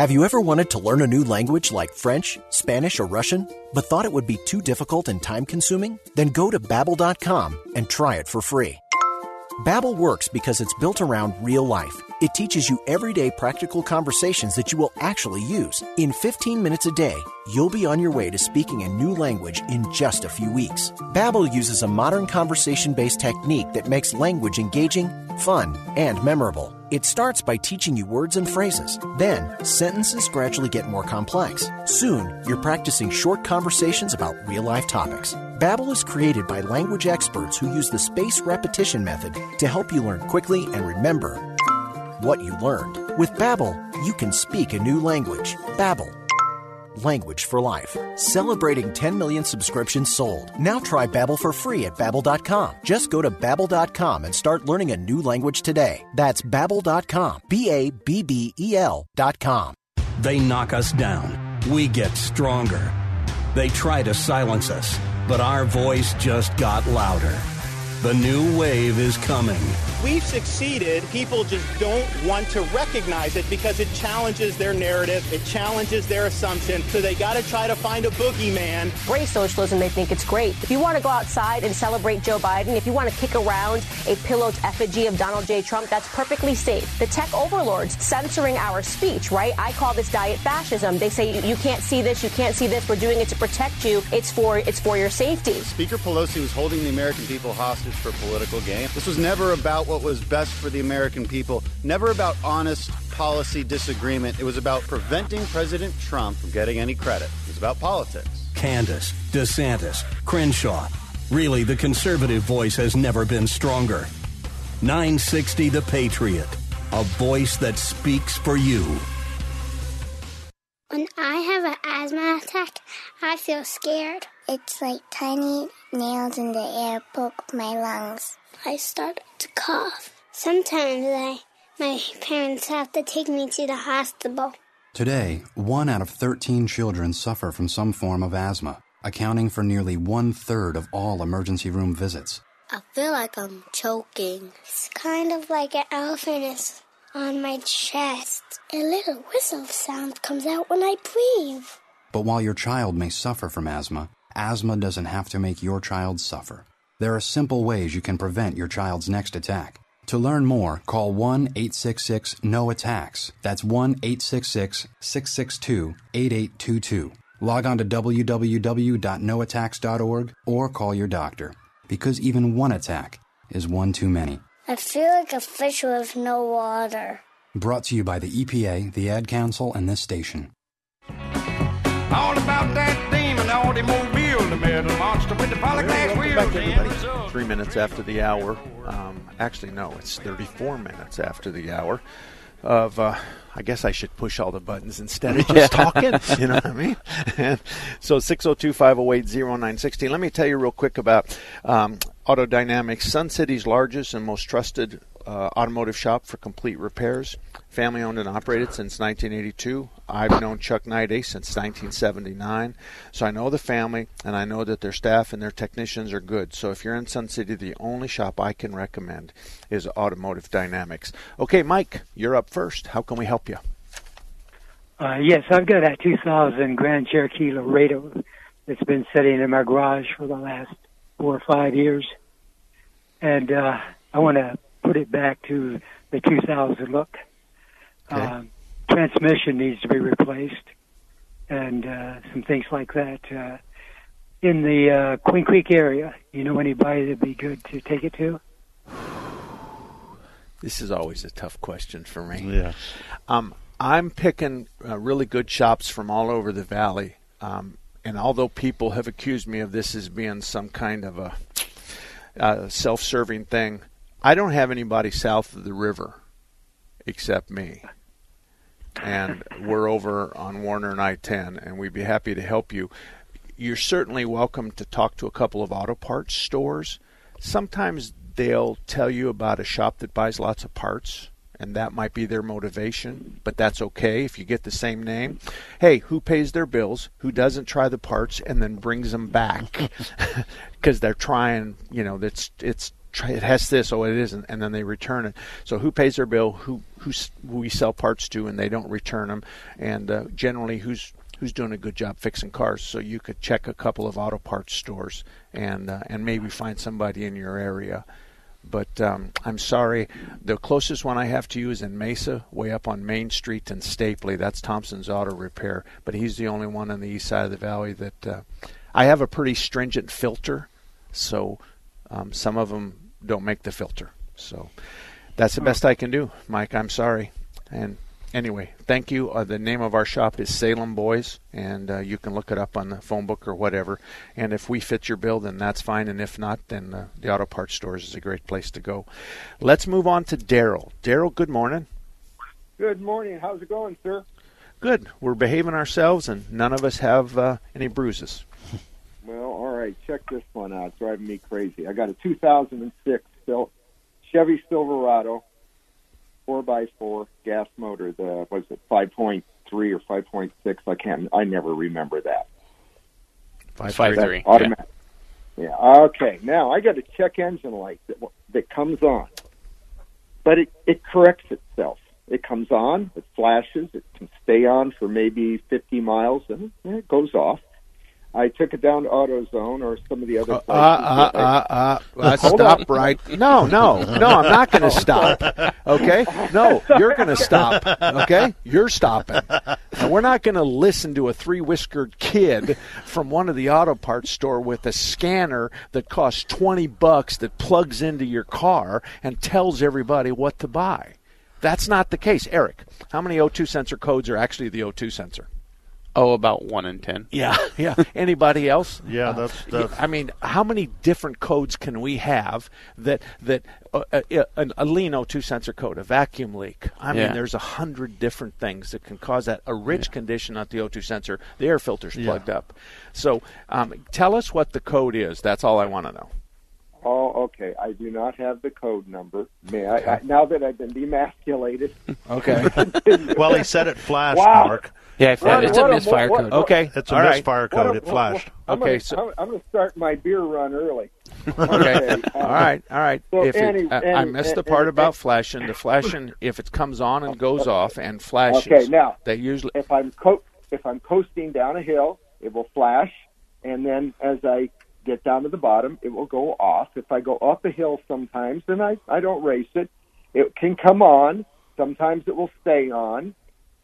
Have you ever wanted to learn a new language like French, Spanish, or Russian, but thought it would be too difficult and time consuming? Then go to Babbel.com and try it for free. Babbel works because it's built around real life. It teaches you everyday practical conversations that you will actually use. In 15 minutes a day, you'll be on your way to speaking a new language in just a few weeks. Babbel uses a modern conversation-based technique that makes language engaging, fun, and memorable. It starts by teaching you words and phrases. Then, sentences gradually get more complex. Soon, you're practicing short conversations about real-life topics. Babbel is created by language experts who use the spaced repetition method to help you learn quickly and remember what you learned. With Babbel, you can speak a new language. Babbel. Language for life. Celebrating 10 million subscriptions sold. Now try Babbel for free at babbel.com. Just go to babbel.com and start learning a new language today. That's babbel.com. B A B B E L.com. They knock us down. We get stronger. They try to silence us, but our voice just got louder. The new wave is coming. We've succeeded. People just don't want to recognize it because it challenges their narrative, it challenges their assumption. So they got to try to find a boogeyman. Race socialism, they think it's great. If you want to go outside and celebrate Joe Biden, if you want to kick around a pillowed effigy of Donald J. Trump, that's perfectly safe. The tech overlords censoring our speech, right? I call this diet fascism. They say you can't see this, you can't see this. We're doing it to protect you. It's for it's for your safety. Speaker Pelosi was holding the American people hostage for political gain. This was never about what was best for the American people, never about honest policy disagreement. It was about preventing President Trump from getting any credit. It was about politics. Candace, DeSantis, Crenshaw. Really, the conservative voice has never been stronger. 960 The Patriot, a voice that speaks for you. When I have an asthma attack, I feel scared. It's like tiny nails in the air poke my lungs. I start to cough. Sometimes I, my parents have to take me to the hospital. Today, one out of 13 children suffer from some form of asthma, accounting for nearly one third of all emergency room visits. I feel like I'm choking. It's kind of like an elephant is on my chest. A little whistle sound comes out when I breathe. But while your child may suffer from asthma, asthma doesn't have to make your child suffer. There are simple ways you can prevent your child's next attack. To learn more, call 1 866 NO ATTACKS. That's 1 866 662 8822. Log on to www.noattacks.org or call your doctor. Because even one attack is one too many. I feel like a fish with no water. Brought to you by the EPA, the Ad Council, and this station. All about that demon automobile, the metal monster with the polyglass wheels. back, and everybody. results. Three minutes after the hour. Um, actually, no, it's 34 minutes after the hour. Of, uh, I guess I should push all the buttons instead of just talking. You know what I mean? And so 602 508 0960. Let me tell you real quick about um, Autodynamics, Sun City's largest and most trusted uh, automotive shop for complete repairs. Family owned and operated since 1982. I've known Chuck Niday since 1979. So I know the family and I know that their staff and their technicians are good. So if you're in Sun City, the only shop I can recommend is Automotive Dynamics. Okay, Mike, you're up first. How can we help you? Uh, yes, I've got a 2000 Grand Cherokee Laredo that's been sitting in my garage for the last four or five years, and uh, I want to put it back to the 2000 look. Um, transmission needs to be replaced, and uh, some things like that. Uh, in the uh, Queen Creek area, you know anybody that'd be good to take it to? This is always a tough question for me. Yeah. Um, I'm picking uh, really good shops from all over the valley. Um, and although people have accused me of this as being some kind of a self serving thing, I don't have anybody south of the river except me. And we're over on Warner and I 10, and we'd be happy to help you. You're certainly welcome to talk to a couple of auto parts stores. Sometimes they'll tell you about a shop that buys lots of parts, and that might be their motivation, but that's okay if you get the same name. Hey, who pays their bills, who doesn't try the parts, and then brings them back because they're trying, you know, it's it's it has this, oh, it isn't, and then they return it. So who pays their bill? Who who who we sell parts to, and they don't return them, and uh, generally who's who's doing a good job fixing cars. So you could check a couple of auto parts stores and uh, and maybe find somebody in your area. But um, I'm sorry, the closest one I have to you is in Mesa, way up on Main Street in Stapley. That's Thompson's Auto Repair, but he's the only one on the east side of the valley that uh, I have a pretty stringent filter, so um, some of them don't make the filter. So that's the best I can do, Mike. I'm sorry. And anyway, thank you. Uh, the name of our shop is Salem Boys, and uh, you can look it up on the phone book or whatever. And if we fit your bill, then that's fine. And if not, then uh, the auto parts stores is a great place to go. Let's move on to Daryl. Daryl, good morning. Good morning. How's it going, sir? Good. We're behaving ourselves, and none of us have uh, any bruises. Well, all right. Check this one out. It's driving me crazy. I got a 2006 Chevy Silverado, four by four gas motor. The was it 5.3 or 5.6? I can't. I never remember that. Five, Five That's three. Automatic. Yeah. Okay. Now I got a check engine light that that comes on, but it it corrects itself. It comes on, it flashes, it can stay on for maybe 50 miles, and it goes off. I took it down to AutoZone or some of the other Uh, places. uh, that uh, I- uh, stop right. No, no, no, I'm not going to stop. Okay? No, you're going to stop. Okay? You're stopping. And we're not going to listen to a three whiskered kid from one of the auto parts store with a scanner that costs 20 bucks that plugs into your car and tells everybody what to buy. That's not the case. Eric, how many O2 sensor codes are actually the O2 sensor? Oh, about one in ten. Yeah, yeah. Anybody else? Yeah, Uh, that's- that's- I mean, how many different codes can we have that that uh, uh, uh, a lean O2 sensor code, a vacuum leak? I mean, there's a hundred different things that can cause that. A rich condition at the O2 sensor, the air filter's Yeah. plugged up. So, um, tell us what the code is. That's all I want to know. Oh, okay. I do not have the code number. May I, I now that I've been demasculated? Okay. Well, he said it flashed, Wow. Mark. Yeah, I What- it's a misfire what- code. what- Okay. It's a all right. misfire What- code. what- It flashed. I'm Okay, gonna, so- I'm, I'm going to start my beer run early. Okay. all uh, right. All right. So if it, any- I, I any- missed the part any- about flashing. The flashing, if it comes on and goes off and flashes. Okay, now they usually if I'm co- if I'm coasting down a hill, it will flash, and then as I get down to the bottom, it will go off. If I go up a hill, sometimes then I I don't race it. It can come on. Sometimes it will stay on.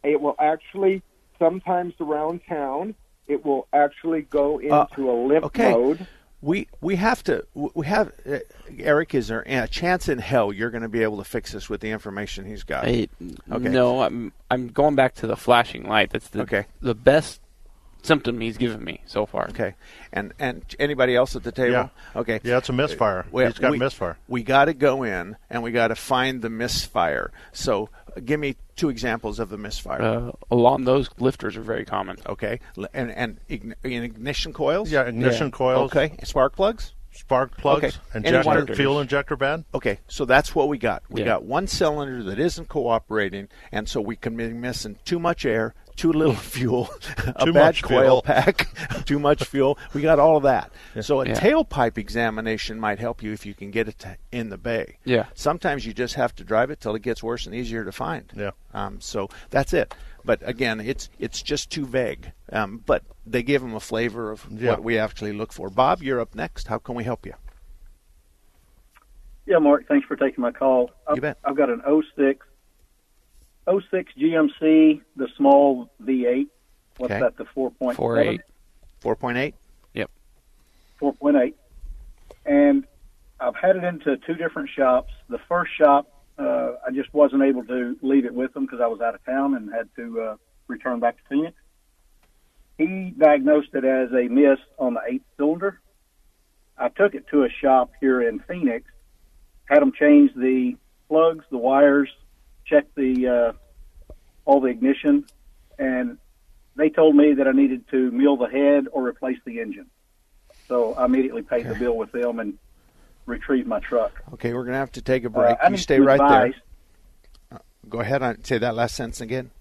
It will actually sometimes around town. It will actually go Uh, into a limp okay. mode. We we have to we have uh, Eric. Is there a chance in hell you're going to be able to fix this with the information he's got? I, okay. No, I'm I'm going back to the flashing light. That's the Okay. the best symptom he's given me so far. Okay. And and anybody else at the table? Yeah. Okay. Yeah, it's a misfire. We- He's got we, misfire. We got to go in and we got to find the misfire. So uh, give me two examples of the misfire. Uh, along those lifters are very common. Okay. And and ign- ignition coils? Yeah, ignition coils. Okay. Spark plugs? Spark plugs. Okay. Injector, Anyone- fuel injector bad. Okay, so that's what we got. We Yeah. got one cylinder that isn't cooperating, and so we can be missing too much air, too little fuel, a Too bad much coil fuel. pack, too much fuel. We got all of that. So a Yeah. tailpipe examination might help you if you can get it to, in the bay. Yeah. Sometimes you just have to drive it till it gets worse and easier to find. Yeah. Um, so that's it. But again, it's it's just too vague. Um, but they give them a flavor of Yeah. what we actually look for. Bob, you're up next. How can we help you? Yeah, Mark, thanks for taking my call. I've, You bet. I've got an 06, 06 GMC, the small V8. What's Okay. that, the 4.7? 4.8. Four point eight. 4.8. And I've had it into two different shops. The first shop, uh, I just wasn't able to leave it with them because I was out of town and had to uh, return back to Phoenix. He diagnosed it as a miss on the eighth cylinder. I took it to a shop here in Phoenix, had them change the plugs, the wires, check the uh, all the ignition, and they told me that I needed to mill the head or replace the engine. So I immediately paid the bill with them and retrieved my truck. Okay, we're gonna have to take a break. Uh, you stay right advice. there. Uh, Go ahead and say that last sentence again.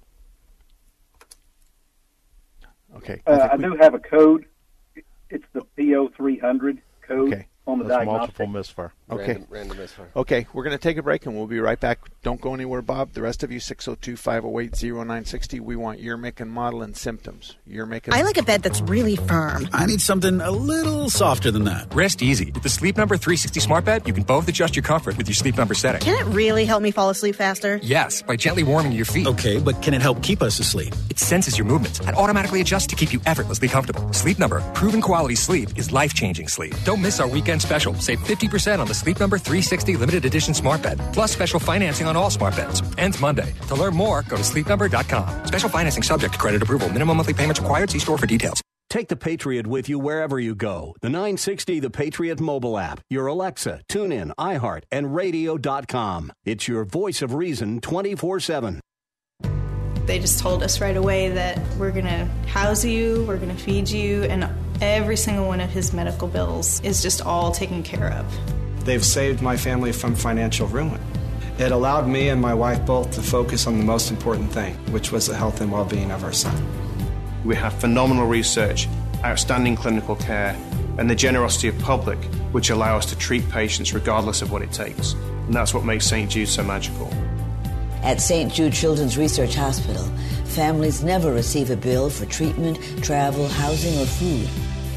Okay. Uh, think I we- do have a code. It's the PO three hundred code Okay. On the That's diagnostic. multiple misfire. Okay. Random, random misfire. Okay, we're going to take a break and we'll be right back. Don't go anywhere, Bob. The rest of you, 602 508 0960. We want your make and model and symptoms. Your make and I like a bed that's really firm. I need something a little softer than that. Rest easy. With the Sleep Number 360 smart bed, you can both adjust your comfort with your sleep number setting. Can it really help me fall asleep faster? Yes, by gently warming your feet. Okay, but can it help keep us asleep? It senses your movements and automatically adjusts to keep you effortlessly comfortable. Sleep Number, proven quality sleep is life-changing sleep. Don't miss our weekend special. Save 50% on the Sleep Number 360 limited edition smart bed, plus special financing on all smart beds. Ends Monday. To learn more, go to sleepnumber.com. Special financing subject to credit approval. Minimum monthly payments required. See store for details. Take the Patriot with you wherever you go. The 960 The Patriot mobile app, your Alexa, TuneIn, iHeart, and radio.com. It's your voice of reason 24 7. They just told us right away that we're going to house you, we're going to feed you, and every single one of his medical bills is just all taken care of. They've saved my family from financial ruin. It allowed me and my wife both to focus on the most important thing, which was the health and well being of our son. We have phenomenal research, outstanding clinical care, and the generosity of public, which allow us to treat patients regardless of what it takes. And that's what makes St. Jude so magical. At St. Jude Children's Research Hospital, families never receive a bill for treatment, travel, housing, or food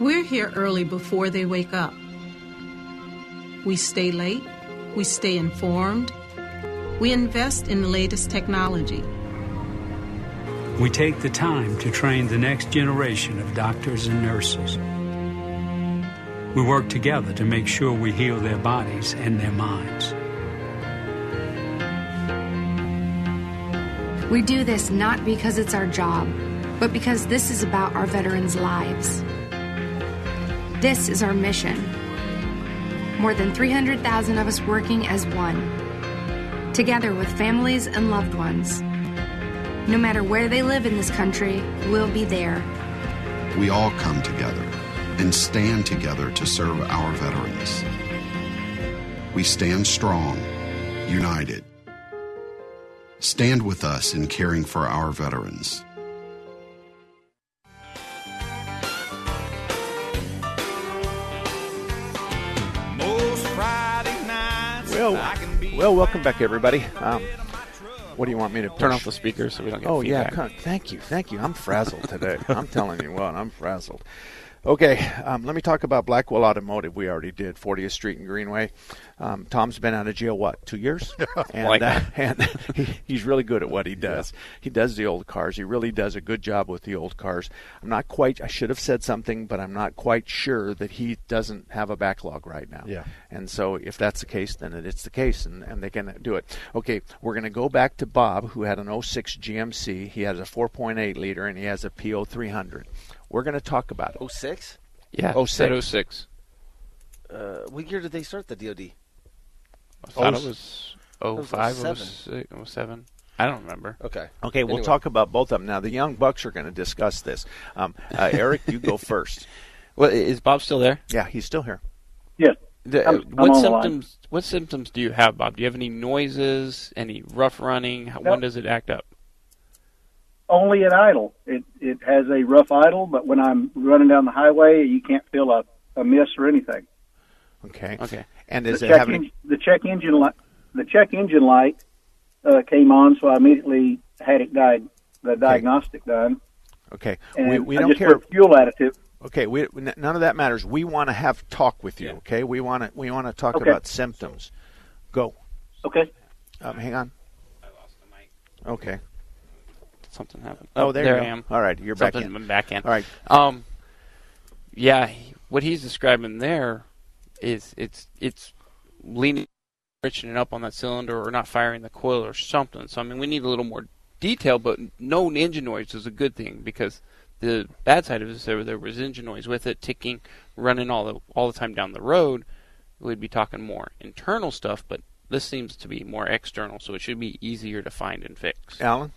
We're here early before they wake up. We stay late. We stay informed. We invest in the latest technology. We take the time to train the next generation of doctors and nurses. We work together to make sure we heal their bodies and their minds. We do this not because it's our job, but because this is about our veterans' lives. This is our mission. More than 300,000 of us working as one. Together with families and loved ones. No matter where they live in this country, we'll be there. We all come together and stand together to serve our veterans. We stand strong, united. Stand with us in caring for our veterans. Well, welcome back, everybody. Um, what do you want me to Turn off the speakers so we don't get Oh yeah, feedback. come- thank you, thank you. I'm frazzled today. I'm telling you what, I'm frazzled. Okay, um, let me talk about Blackwell Automotive. We already did 40th Street and Greenway. Um, Tom's been out of jail what two years, and, uh, and he, he's really good at what he does. He does the old cars. He really does a good job with the old cars. I'm not quite. I should have said something, but I'm not quite sure that he doesn't have a backlog right now. Yeah. And so if that's the case, then it's the case, and, and they can do it. Okay, we're going to go back to Bob, who had an 06 GMC. He has a 4.8 liter, and he has a PO 300. We're going to talk about it. 06? Yeah, Oh, said six. 06. Uh, what year did they start the DoD? I thought Oh, it was That was 05, 07. 06, 07. I don't remember. Okay. Okay, we'll Anyway. talk about both of them. Now, the Young Bucks are going to discuss this. Um, uh, Eric, you go first. Well, is Bob still there? Yeah, he's still here. Yes. The, I'm- uh, I'm what on the line. symptoms? What symptoms do you have, Bob? Do you have any noises? Any rough running? How, When does it act up? Only at idle. It it has a rough idle, but when I'm running down the highway, you can't feel a, a miss or anything. Okay. Okay. And is the it check having? en- the check engine light? The check engine light uh, came on, so I immediately had it died, the diagnostic done. Okay. And We, we I don't just care. put fuel additive. Okay, we, none of that matters. We want to have talk with you. Okay, we want to we want to talk Okay. about symptoms. Go. Okay. Um, hang on. I lost the mic. Okay. Something happened. Oh, there, there you I am. All right, you're back in. I'm back in. All right. Um, yeah, he- what he's describing there is it's it's leaning, riching up on that cylinder, or not firing the coil, or something. So I mean, we need a little more detail. But no engine noise is a good thing because the bad side of it is there there was engine noise with it ticking, running all the all the time down the road. We'd be talking more internal stuff, but this seems to be more external, so it should be easier to find and fix. Alan.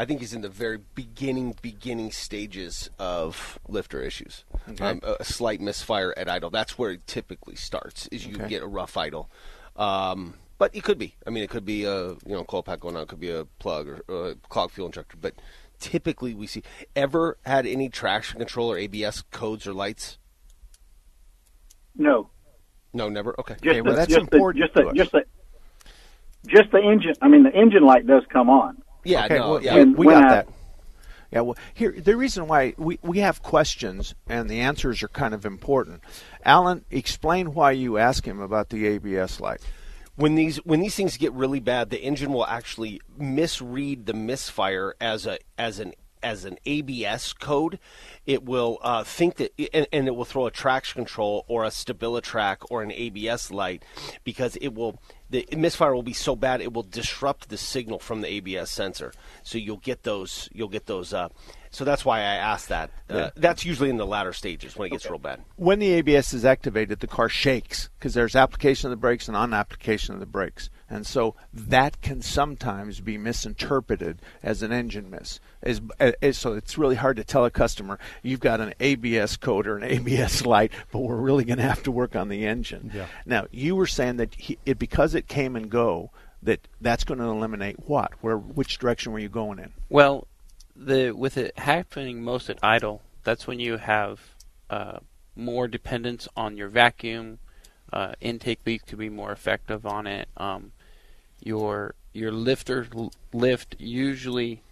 I think he's in the very beginning, beginning stages of lifter issues. Okay. Um, a, a slight misfire at idle. That's where it typically starts. Is you Okay. get a rough idle. Um, but it could be. I mean, it could be a you know coil pack going on. It could be a plug or, or a clog fuel injector. But typically, we see. Ever had any traction control or ABS codes or lights? No, No, never. Okay. just well, the, that's just important The, just the, just the just the engine. I mean, the engine light does come on. Yeah, okay, no, well, yeah. we, And we got I- that. Yeah, well, here the reason why we, we have questions and the answers are kind of important. Alan, explain why you ask him about the ABS light. when these when these things get really bad, the engine will actually misread the misfire as a as an as an ABS code. It will uh, think that, and, and it will throw a traction control or a StabiliTrak or an ABS light because it will the misfire will be so bad it will disrupt the signal from the ABS sensor. So you'll get those you'll get those. Uh, so that's why I asked that. Uh, Yeah. That's usually in the latter stages when it gets real bad. When the ABS is activated, the car shakes because there's application of the brakes and non-application of the brakes, and so that can sometimes be misinterpreted as an engine miss. Is, is- so it's really hard to tell a customer you've got an ABS code or an ABS light, but we're really going to have to work on the engine. Yeah. Now you were saying that he, it because it came and go that that's going to eliminate what? Where which direction were you going in? Well, the with it happening most at idle, that's when you have uh, more dependence on your vacuum. Uh, intake leak to be more effective on it. Um, your your lifter lift usually,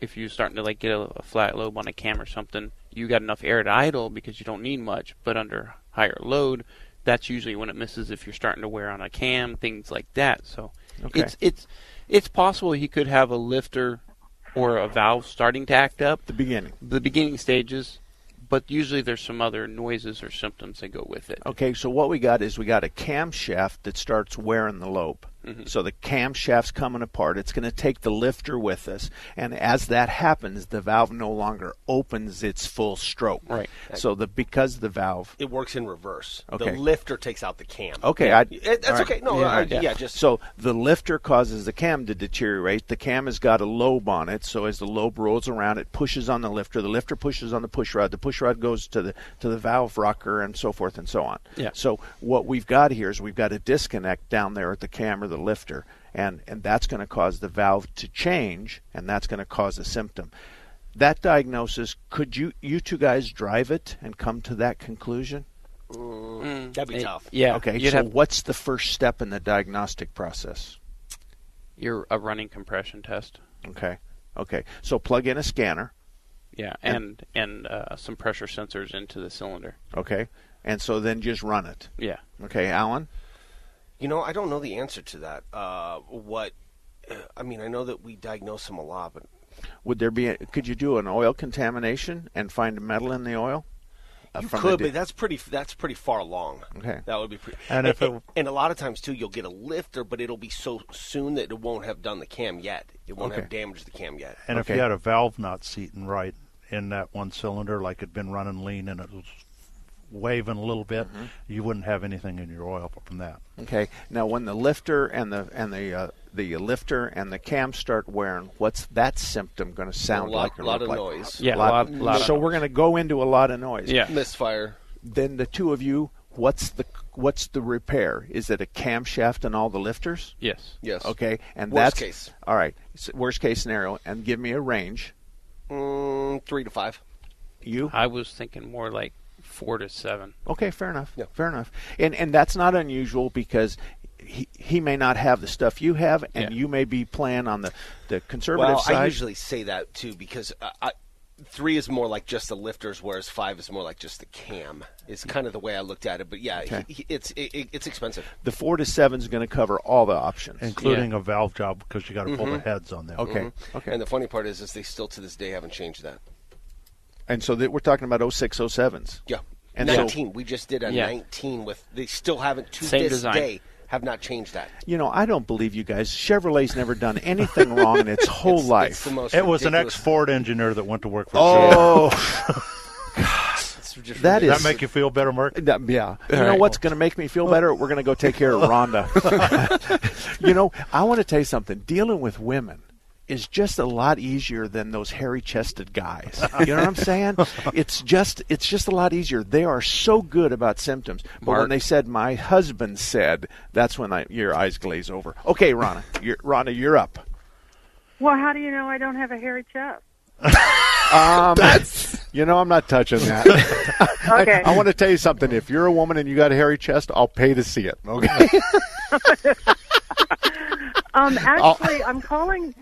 if you're starting to like get a, a flat lobe on a cam or something, you got enough air at idle because you don't need much. But under higher load, that's usually when it misses. If you're starting to wear on a cam, things like that. So Okay. it's it's it's possible he could have a lifter or a valve starting to act up The beginning. the beginning stages, but usually there's some other noises or symptoms that go with it. Okay, so what we got is we got a camshaft that starts wearing the lobe. Mm-hmm. So the camshaft's coming apart. It's going to take the lifter with us, and as that happens, the valve no longer opens its full stroke. Right. So the because the valve. It works in reverse. Okay. The lifter takes out the cam. Okay, Yeah. I, It- that's right. okay. No, I- yeah, just so the lifter causes the cam to deteriorate. The cam has got a lobe on it, so as the lobe rolls around, it pushes on the lifter. The lifter pushes on the push rod. The push rod goes to the to the valve rocker, and so forth and so on. Yeah. So what we've got here is we've got a disconnect down there at the cam the lifter, and and that's going to cause the valve to change, and that's going to cause a symptom. That diagnosis, could you you two guys drive it and come to that conclusion? Mm, that'd be it- tough. Yeah. Okay. You'd so have what's the first step in the diagnostic process? your a running compression test. Okay. Okay. So plug in a scanner. Yeah, And- and and uh, some pressure sensors into the cylinder. Okay. And so then just run it. Yeah. Okay, Alan. You know, I don't know the answer to that. Uh, what? I mean, I know that we diagnose them a lot, but Would there be? A, could you do an oil contamination and find metal in the oil? Uh, you could, di- but that's pretty. That's pretty far along. Okay. that would be pretty. And if it- and a lot of times too, you'll get a lifter, but it'll be so soon that it won't have done the cam yet. It won't Okay. have damaged the cam yet. And if you had a valve not seating right in that one cylinder, like it'd been running lean and it was waving a little bit, Mm-hmm. you wouldn't have anything in your oil from that. Okay. Now, when the lifter and the and the uh, the lifter and the cam start wearing, what's that symptom going to sound A lot- like? or lot of like? noise. Yeah, a lot- lot of so noise. we're going to go into a lot of noise. Yeah. Misfire. Then the two of you, what's the what's the repair? Is it a camshaft and all the lifters? Yes. Yes. Okay. And Worst that's case. All right. S- worst case scenario, and give me a range. Mm, three to five. You? I was thinking more like four to seven. Okay, fair enough. Fair enough. And and that's not unusual because he, he may not have the stuff you have, and Yeah. you may be playing on the the conservative Well, side. I usually say that too because uh, I, three is more like just the lifters, whereas five is more like just the cam. It's kind of the way I looked at it. But yeah, Okay. he, he- it's it, it- it's expensive. the four to seven is going to cover all the options, including a valve job because you got to pull the Mhm. heads on them. Okay. Mhm. Okay. And the funny part is, is they still to this day haven't changed that. And so that we're talking about 06, 07s. Yeah. And so- 19. we just did a Yeah. 19 with. They still haven't to Same this design. day have not changed that. You know, I don't believe you guys. Chevrolet's never done anything wrong in its whole It's- life. it's the most It was an ex Ford engineer that went to work for Oh. It's just That that make you feel better, Mark? That- yeah. You All know right. what's going to make me feel better? We're going to go take care of Rhonda. you know, I want to tell you something. Dealing with women is just a lot easier than those hairy-chested guys. You know what I'm saying? It's just it's just a lot easier. They are so good about symptoms. But when they said my husband said, that's when I, your eyes glaze over. Okay, Rhonda, you're, Rhonda, you're up. Well, how do you know I don't have a hairy chest? Um, you know, I'm not touching that. Okay. I, want to tell you something. If you're a woman and you got a hairy chest, I'll pay to see it. Okay. Um, actually, I'm calling.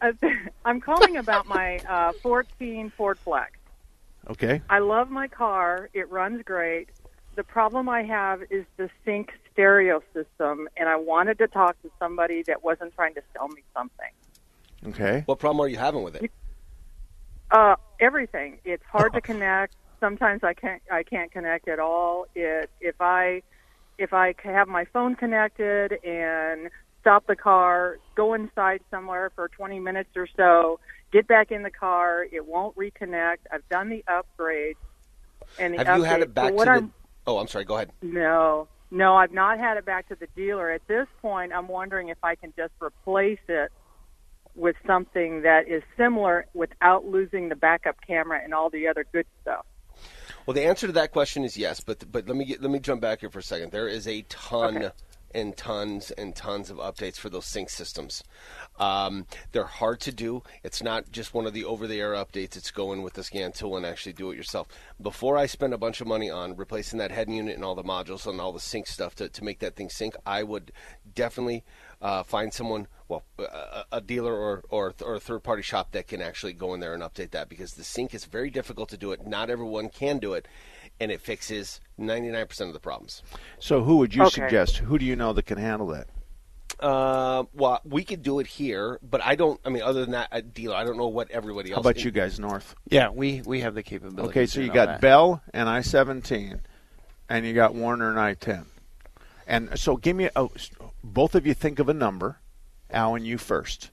Uh, I'm calling about my uh, 14 Ford Flex. okay. I love my car. It runs great. The problem I have is the sync stereo system, and I wanted to talk to somebody that wasn't trying to sell me something. Okay. What problem are you having with it? Uh, everything. It's hard to connect. Sometimes I can't. I can't connect at all. It if I if I have my phone connected and stop the car, go inside somewhere for 20 minutes or so, get back in the car, it won't reconnect. I've done the upgrade. And the Have you had it back to the? I'm, Oh, I'm sorry. Go ahead. no, no, I've not had it back to the dealer. At this point, I'm wondering if I can just replace it with something that is similar without losing the backup camera and all the other good stuff. Well, the answer to that question is yes, but but let me get, let me jump back here for a second. There is a ton Okay. And tons and tons of updates for those sync systems. Um, they're hard to do. It's not just one of the over-the-air updates. It's go in with the scan tool and actually do it yourself. Before I spend a bunch of money on replacing that head unit and all the modules and all the sync stuff to, to make that thing sync, I would definitely uh, find someone, well, a, a dealer or, or or a third party shop that can actually go in there and update that because the sync is very difficult to do it. Not everyone can do it, and it fixes 99% of the problems. So who would you Okay. suggest? Who do you know that can handle that? Uh, well, we could do it here, but I don't. I mean, other than that, a dealer, I don't know what everybody else. How about you guys north? Yeah, we we have the capability. Okay, so you got that. Bell and I-17, and you got Warner and I-10. And so give me a both of you think of a number. Alan, you first.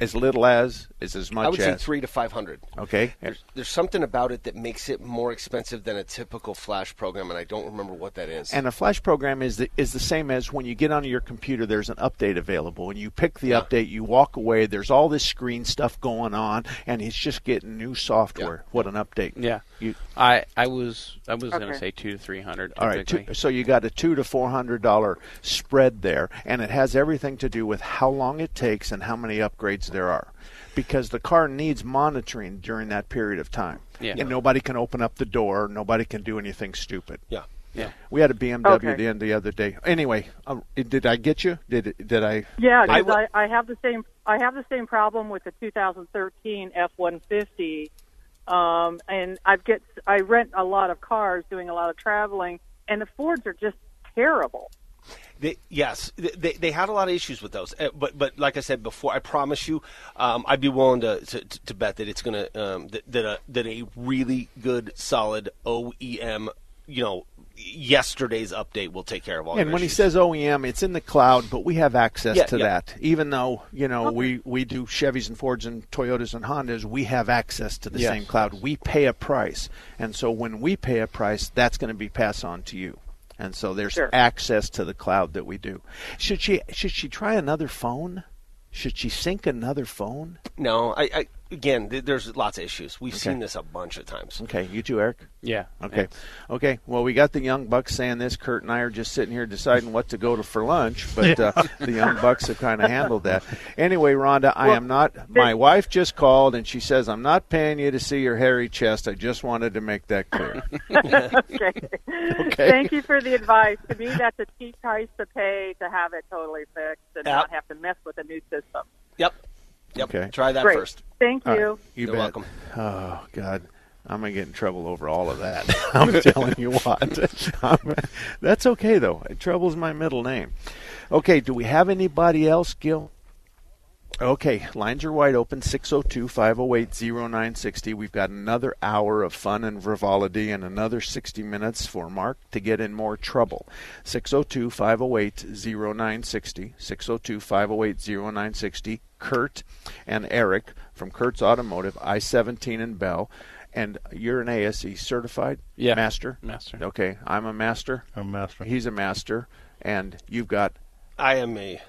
As little as is as much as I would say three to five hundred. Okay. There's, there's something about it that makes it more expensive than a typical Flash program, and I don't remember what that is. And a flash program is the, is the same as when you get onto your computer. There's an update available, and you pick the update. You walk away. There's all this screen stuff going on, and it's just getting new software. What an update! Yeah. You, I I was I was gonna say two to three hundred. all right. Two, so you got a two to four hundred dollar spread there, and it has everything to do with how long it takes and how many upgrades there are, because the car needs monitoring during that period of time. Yeah. And nobody can open up the door. Nobody can do anything stupid. Yeah. Yeah. We had a BMW Okay. the end the other day. Anyway, uh, did I get you? Did it- did I? Yeah, I because I, I, have the same I have the same problem with the 2013 F150, um, and I've get I rent a lot of cars, doing a lot of traveling, and the Fords are just terrible. They, yes, they- they, had a lot of issues with those, Uh, but but like I said before, I promise you, um, I'd be willing to, to, to bet that it's gonna um, that that a, that a really good solid OEM, you know, yesterday's update will take care of all. And when he says OEM, it's in the cloud, but we have access Yeah, to yeah. that. Even though you know we we do Chevys and Fords and Toyotas and Hondas, we have access to the Yes. same cloud. We pay a price, and so when we pay a price, that's going to be passed on to you. And so there's Sure. access to the cloud that we do. Should she should she try another phone? Should she sync another phone? no, I, I again, th- there's lots of issues. We've Okay. seen this a bunch of times. Okay, you too, Eric. Yeah. Okay. Okay. Well, we got the young bucks saying this. Kurt and I are just sitting here deciding what to go to for lunch, but uh, the young bucks have kind of handled that. Anyway, Rhonda, I am not. My wife just called and she says I'm not paying you to see your hairy chest. I just wanted to make that clear. okay. Okay. Thank you for the advice. To me, that's a cheap price to pay to have it totally fixed and Yep. not have to mess with a new system. Yep. Yep. Okay. Try that Great. first. Thank All right. you. You You're bet. welcome. Oh God, I'm gonna get in trouble over all of that. I'm telling you what. I'm- that's okay though. Trouble's my middle name. Okay. Do we have anybody else, Gil? Okay, lines are wide open 602 508 0960. We've got another hour of fun and frivolity and another 60 minutes for Mark to get in more trouble. 602 508 0960. 602 508 0960. Kurt and Eric from Kurt's Automotive, I 17 in Bell. And you're an ASE certified Yeah. master? Master. Okay, I'm a master. I'm a master. He's a master. And you've got I am a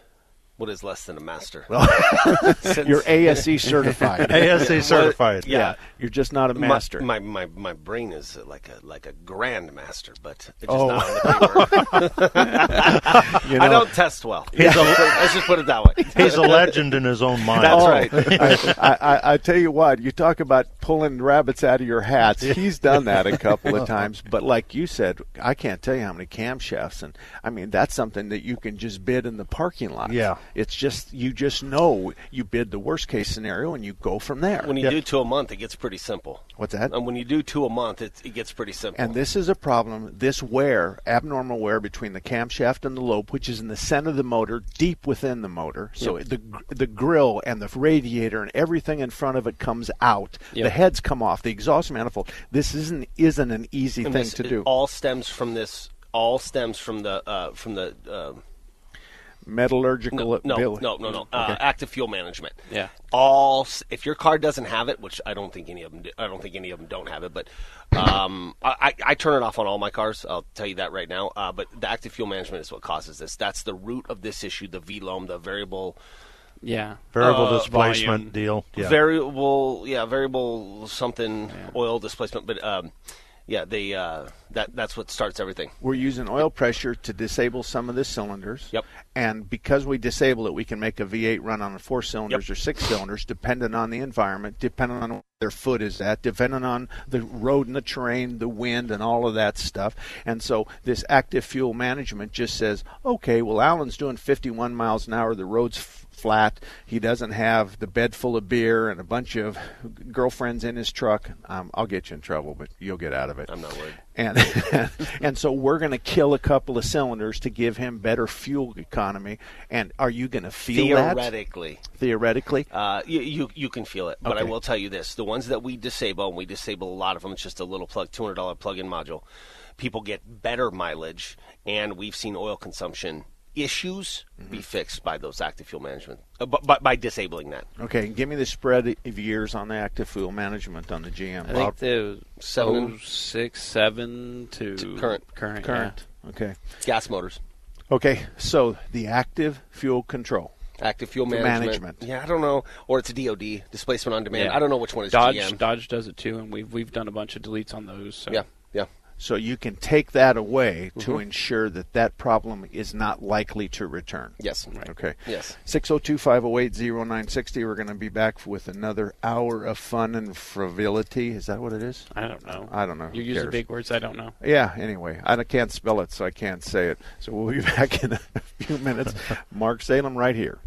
what is less than a master. Since- You're ASE certified. ASE certified. Yeah. You're just not a master. My, my my brain is like a like a grand master, but it's just Oh. not on the paper. You I don't test well. He's a- Let's just put it that way. He's a legend in his own mind. That's Oh, right. I, I, I tell you what, you talk about pulling rabbits out of your hats. He's done that a couple of times. But like you said, I can't tell you how many camshafts. And I mean, that's something that you can just bid in the parking lot. Yeah. It's just, you just know you bid the worst case scenario and you go from there. When you do two a month, it gets pretty simple. What's that? And when you do two a month, it, it gets pretty simple. And this is a problem. This wear, abnormal wear between the camshaft and the lobe, which is in the center of the motor, deep within the motor. So Yep. the the grill and the radiator and everything in front of it comes out. Yep. The heads come off. The exhaust manifold. This isn't isn't an easy And thing this- to it do. all stems from this. All stems from the uh, from the. Uh, Metallurgical no, no, ability. no, no, no. Uh, Okay. active fuel management. Yeah. All if your car doesn't have it, which I don't think any of them. Do, I don't think any of them don't have it, but um, I, I I turn it off on all my cars. I'll tell you that right now. Uh, but the active fuel management is what causes this. That's the root of this issue. The VLOM, the variable. Yeah. Variable Uh, displacement volume. deal. Yeah. Variable, yeah, variable something oil displacement, but um, yeah, they uh, that that's what starts everything. We're using oil pressure to disable some of the cylinders. Yep. And because we disable it, we can make a V8 run on four cylinders or six cylinders, depending on the environment, depending on where their foot is at, depending on the road and the terrain, the wind, and all of that stuff. And so this active fuel management just says, okay, well, Alan's doing 51 miles an hour. The road's flat. He doesn't have the bed full of beer and a bunch of girlfriends in his truck. Um, I'll get you in trouble, but you'll get out of it. I'm not worried. And and so we're going to kill a couple of cylinders to give him better fuel economy. And are you going to feel that? Theoretically, Theoretically, Uh, you, you you can feel it, but I will tell you this: the ones that we disable, and we disable a lot of them. It's just a little plug, two hundred dollar plug-in module. People get better mileage, and we've seen oil consumption issues Mm-hmm. be fixed by those active fuel management uh, by, by, by disabling that. Okay, give me the spread of years on the active fuel management on the GM. I think the Seven. oh, six, seven to, To current. current, current. Okay. Gas motors. Okay, so the active fuel control. Active fuel Fuel management. management. Yeah, I don't know. Or it's a DOD, displacement on Yeah. demand. I don't know which one is Dodge. GM. Dodge does it too, and we've we've done a bunch of deletes on those. So. Yeah, yeah. So you can take that away to Mhm. ensure that that problem is not likely to return. Yes. Okay. Yes. 602 508 0960. We're going to be back with another hour of fun and frivolity. Is that what it is? I don't know. I don't know. You use the big words. I don't know. Yeah, anyway, I can't spell it, so I can't say it. So we'll be back in a few minutes. Mark Salem right here